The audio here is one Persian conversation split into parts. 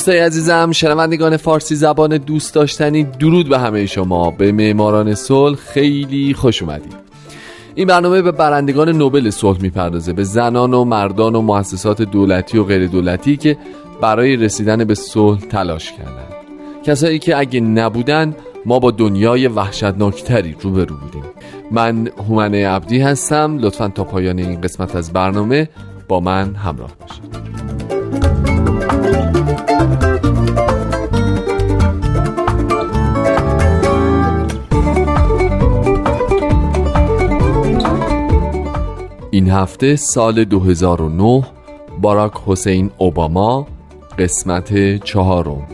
دوستای عزیزم شنوندگان فارسی زبان دوست داشتنی درود به همه شما. به معماران صلح خیلی خوش اومدید. این برنامه به برندگان نوبل صلح می‌پردازه به زنان و مردان و مؤسسات دولتی و غیر دولتی که برای رسیدن به صلح تلاش کردند. کسایی که اگه نبودن ما با دنیای وحشتناکتری روبرو بودیم. من هومنه عبدی هستم. لطفا تا پایان این قسمت از برنامه با من همراه باشید. این هفته سال 2009 باراک حسین اوباما قسمت چهارم.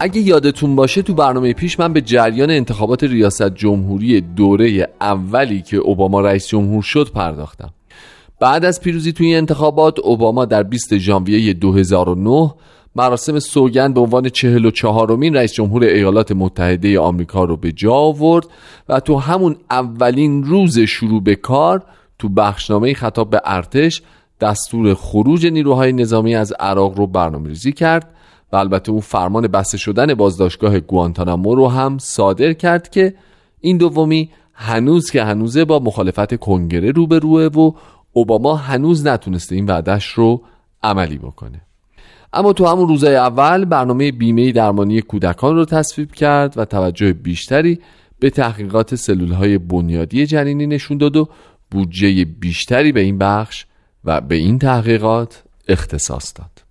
اگه یادتون باشه تو برنامه پیش من به جریان انتخابات ریاست جمهوری دوره اولی که اوباما رئیس جمهور شد پرداختم. بعد از پیروزی توی انتخابات اوباما در 20 ژانویه 2009 مراسم سوگند به عنوان 44 مین رئیس جمهور ایالات متحده آمریکا رو به جا آورد و تو همون اولین روز شروع به کار تو بخشنامه خطاب به ارتش دستور خروج نیروهای نظامی از عراق رو برنامه ریزی کرد و البته اون فرمان بسته شدن بازداشتگاه گوانتانامو رو هم صادر کرد که این دومی هنوز که هنوزه با مخالفت کنگره روبروه و اوباما هنوز نتونسته این وعدش رو عملی بکنه. اما تو همون روزهای اول برنامه بیمه درمانی کودکان رو تصویب کرد و توجه بیشتری به تحقیقات سلول های بنیادی جنینی نشون داد و بودجه بیشتری به این بخش و به این تحقیقات اختصاص داد.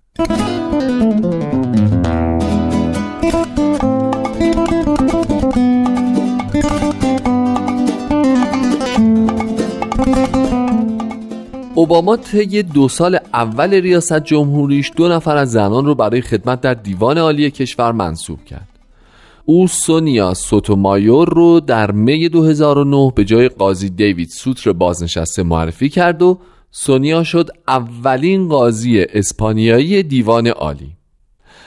اوباما طی دو سال اول ریاست جمهوریش دو نفر از زنان رو برای خدمت در دیوان عالی کشور منصوب کرد. او سونیا سوتومایور رو در می 2009 به جای قاضی دیوید سوتر بازنشسته معرفی کرد و سونیا شد اولین قاضی اسپانیایی دیوان عالی.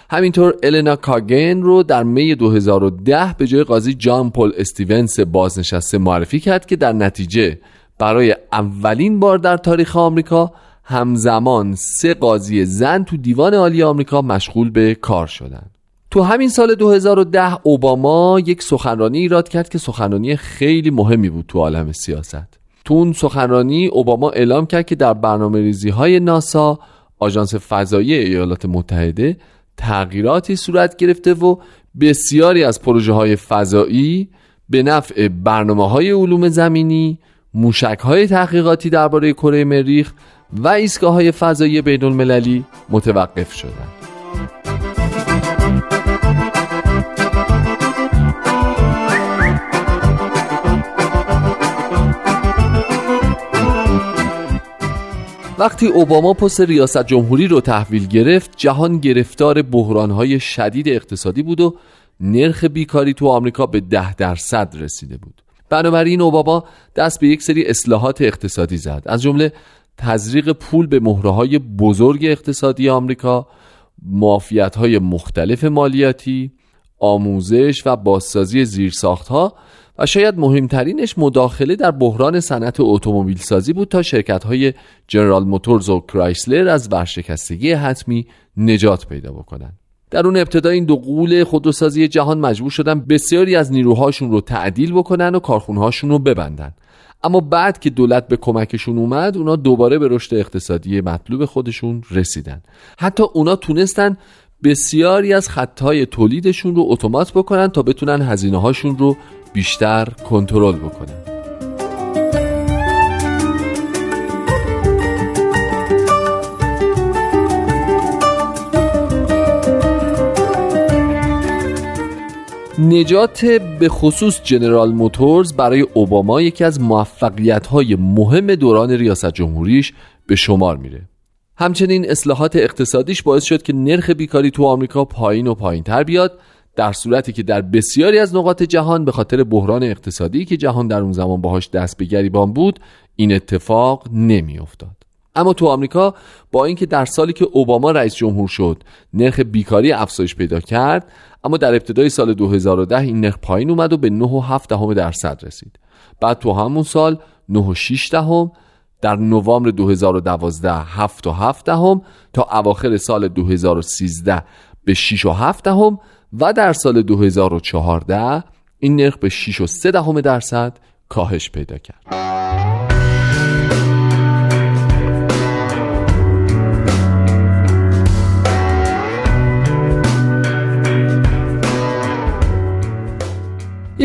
همینطور النا کاگن رو در می 2010 به جای قاضی جان پل استیونس بازنشسته معرفی کرد که در نتیجه برای اولین بار در تاریخ آمریکا همزمان سه قاضی زن تو دیوان عالی آمریکا مشغول به کار شدند. تو همین سال 2010 اوباما یک سخنرانی ایراد کرد که سخنرانی خیلی مهمی بود تو عالم سیاست. تو اون سخنرانی اوباما اعلام کرد که در برنامه ریزی های ناسا آژانس فضایی ایالات متحده تغییراتی صورت گرفته و بسیاری از پروژه های فضایی به نفع برنامه های علوم زمینی موشک های تحقیقاتی درباره کره مریخ و ایستگاه های فضایی بین المللی متوقف شدند. وقتی اوباما پست ریاست جمهوری رو تحویل گرفت جهان گرفتار بحرانهای شدید اقتصادی بود و نرخ بیکاری تو آمریکا به ده درصد رسیده بود بنابراین اوباما دست به یک سری اصلاحات اقتصادی زد از جمله تزریق پول به مهره های بزرگ اقتصادی آمریکا معافیت های مختلف مالیاتی آموزش و بازسازی زیرساختها و شاید مهمترینش مداخله در بحران صنعت اتومبیل سازی بود تا شرکت های جنرال موتورز و کرایسلر از ورشکستگی حتمی نجات پیدا بکنند. در اون ابتدا این دو قول خودروسازی جهان مجبور شدن بسیاری از نیروهاشون رو تعدیل بکنن و کارخونهاشون رو ببندن. اما بعد که دولت به کمکشون اومد اونا دوباره به رشد اقتصادی مطلوب خودشون رسیدن. حتی اونا تونستن بسیاری از خطهای تولیدشون رو اتومات بکنن تا بتونن هزینه هاشون رو بیشتر کنترل بکنن. نجات به خصوص جنرال موتورز برای اوباما یکی از موفقیت های مهم دوران ریاست جمهوریش به شمار میره. همچنین اصلاحات اقتصادیش باعث شد که نرخ بیکاری تو آمریکا پایین و پایین تر بیاد در صورتی که در بسیاری از نقاط جهان به خاطر بحران اقتصادی که جهان در اون زمان باهاش دست به گریبان بود این اتفاق نمیافتاد. اما تو آمریکا با اینکه در سالی که اوباما رئیس جمهور شد نرخ بیکاری افزایش پیدا کرد اما در ابتدای سال 2010 این نرخ پایین اومد و به 9.7 دهم درصد رسید بعد تو همون سال 9.6 دهم در نوامبر 2012 7 و 7 دهم تا اواخر سال 2013 به 6 و 7 دهم و در سال 2014 این نرخ به 6 و 3 دهم درصد کاهش پیدا کرد.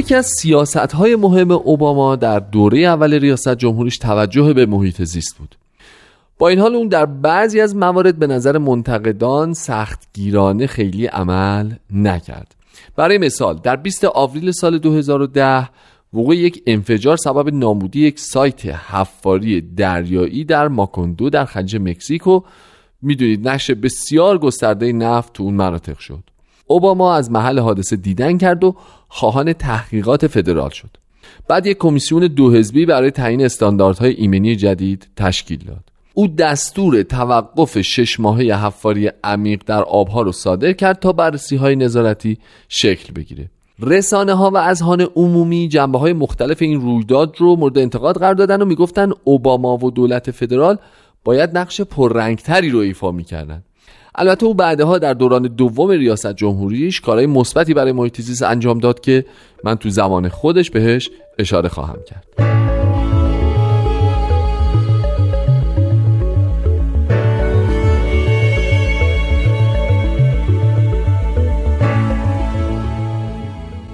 یکی از سیاست های مهم اوباما در دوره اول ریاست جمهوریش توجه به محیط زیست بود. با این حال اون در بعضی از موارد به نظر منتقدان سختگیرانه خیلی عمل نکرد. برای مثال در 20 آوریل سال 2010 وقوع یک انفجار سبب نامودی یک سایت حفاری دریایی در ماکوندو در خلیج مکزیکو. می‌دونید نشر بسیار گسترده نفت تو اون مناطق شد. اوباما از محل حادثه دیدن کرد و خواهان تحقیقات فدرال شد. بعد یک کمیسیون دو حزبی برای تعیین استانداردهای ایمنی جدید تشکیل داد. او دستور توقف شش ماهه حفاری عمیق در آبها رو صادر کرد تا بررسی های نظارتی شکل بگیره. رسانه ها و اذهان عمومی جنبه های مختلف این رویداد رو مورد انتقاد قرار دادن و می‌گفتن اوباما و دولت فدرال باید نقش پررنگتری رو ایفا می‌کردن. البته او بعدها در دوران دوم ریاست جمهوریش کارهای مثبتی برای محیط زیست انجام داد که من تو زمان خودش بهش اشاره خواهم کرد.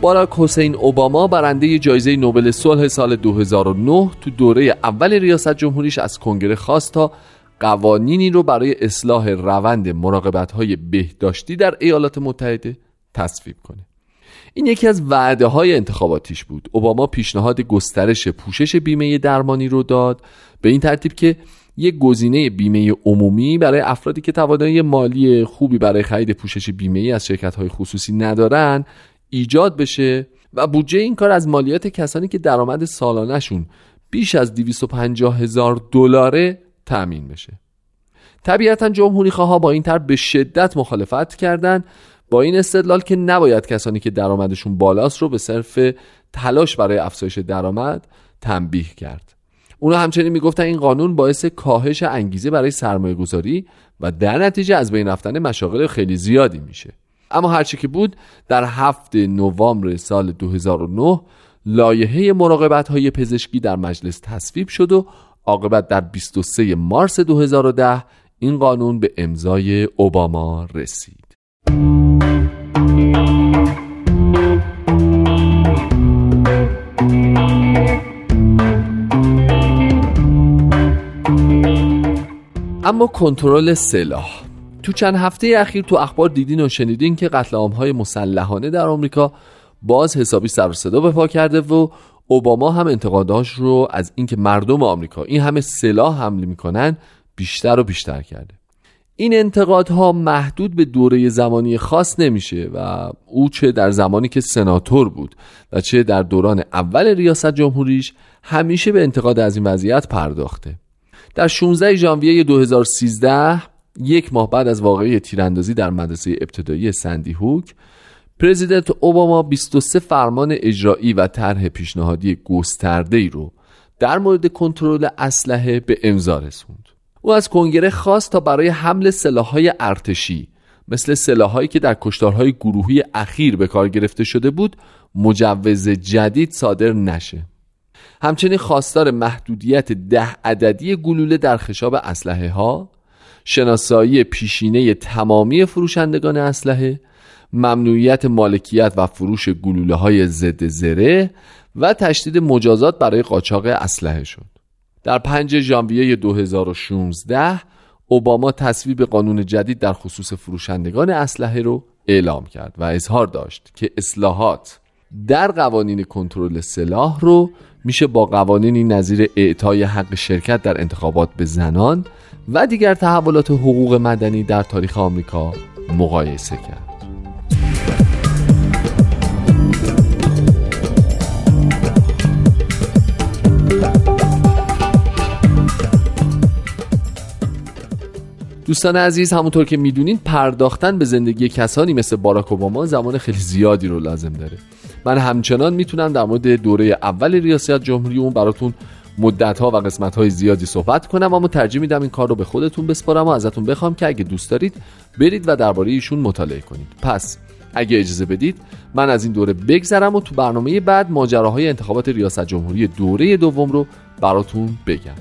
باراک حسین اوباما برنده جایزه نوبل صلح سال 2009 تو دوره اول ریاست جمهوریش از کنگره خواست تا قوانینی رو برای اصلاح روند مراقبت های بهداشتی در ایالات متحده تصویب کنه. این یکی از وعده های انتخاباتیش بود. اوباما پیشنهاد گسترش پوشش بیمه درمانی رو داد به این ترتیب که یک گزینه بیمه عمومی برای افرادی که توانایی مالی خوبی برای خرید پوشش بیمه از شرکت های خصوصی ندارن ایجاد بشه و بودجه این کار از مالیات کسانی که درآمد سالانهشون بیش از 250 هزار دلاره تأمین بشه. طبیعتا جمهوری خواه با این طرح به شدت مخالفت کردند با این استدلال که نباید کسانی که درآمدشون بالاست رو به صرف تلاش برای افزایش درآمد تنبیه کرد. اونا همچنین می‌گفتن این قانون باعث کاهش انگیزه برای سرمایه گذاری و در نتیجه از بین رفتن مشاغل خیلی زیادی میشه. اما هرچی که بود در هفت نوامبر سال 2009 لایحه مراقبت های پزشکی در مجلس تصویب شد و عاقبت در 23 مارس 2010 این قانون به امضای اوباما رسید. اما کنترل سلاح. تو چند هفته اخیر تو اخبار دیدین و شنیدین که قتل های مسلحانه در آمریکا باز حسابی سر صدا به پا کرده و اوباما هم انتقاداش رو از اینکه مردم آمریکا این همه سلاح حمله می‌کنن بیشتر و بیشتر کرده. این انتقادها محدود به دوره زمانی خاص نمیشه و او چه در زمانی که سناتور بود و چه در دوران اول ریاست جمهوریش همیشه به انتقاد از این وضعیت پرداخته. در 16 ژانویه 2013 یک ماه بعد از واقعی تیراندازی در مدرسه ابتدایی سندی هوک پرزیدنت اوباما 23 فرمان اجرایی و طرح پیشنهادی گسترده ای رو در مورد کنترل اسلحه به امضا رسوند. او از کنگره خواست تا برای حمل سلاح‌های ارتشی مثل سلاحهایی که در کشتارهای گروهی اخیر به کار گرفته شده بود مجوز جدید صادر نشه. همچنین خواستار محدودیت ده عددی گلوله در خشاب اسلحه ها، شناسایی پیشینه تمامی فروشندگان اسلحه ممنوعیت مالکیت و فروش گلوله های ضد زره و تشدید مجازات برای قاچاق اسلحه شد. در 5 ژانویه 2016 اوباما تصویب قانون جدید در خصوص فروشندگان اسلحه رو اعلام کرد و اظهار داشت که اصلاحات در قوانین کنترل سلاح رو میشه با قوانینی نظیر اعطای حق شرکت در انتخابات به زنان و دیگر تحولات حقوق مدنی در تاریخ آمریکا مقایسه کرد. دوستان عزیز همونطور که می‌دونین پرداختن به زندگی کسانی مثل باراک اوباما زمان خیلی زیادی رو لازم داره. من همچنان می‌تونم در مورد دوره اول ریاست جمهوری اون براتون مدت ها و قسمت های زیادی صحبت کنم اما ترجیح میدم این کار رو به خودتون بسپارم و ازتون بخوام که اگه دوست دارید برید و درباره ایشون مطالعه کنید. پس اگه اجازه بدید من از این دوره بگذرم و تو برنامه بعد ماجراهای انتخابات ریاست جمهوری دوره دوم رو براتون بگم.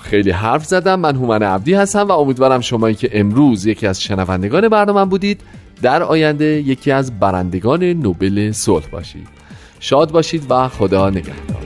خیلی حرف زدم من هومن عبدی هستم و امیدوارم شمایی که امروز یکی از شنوندگان برنامه بودید. در آینده یکی از برندگان نوبل صلح باشید. شاد باشید و خدا نگهدار.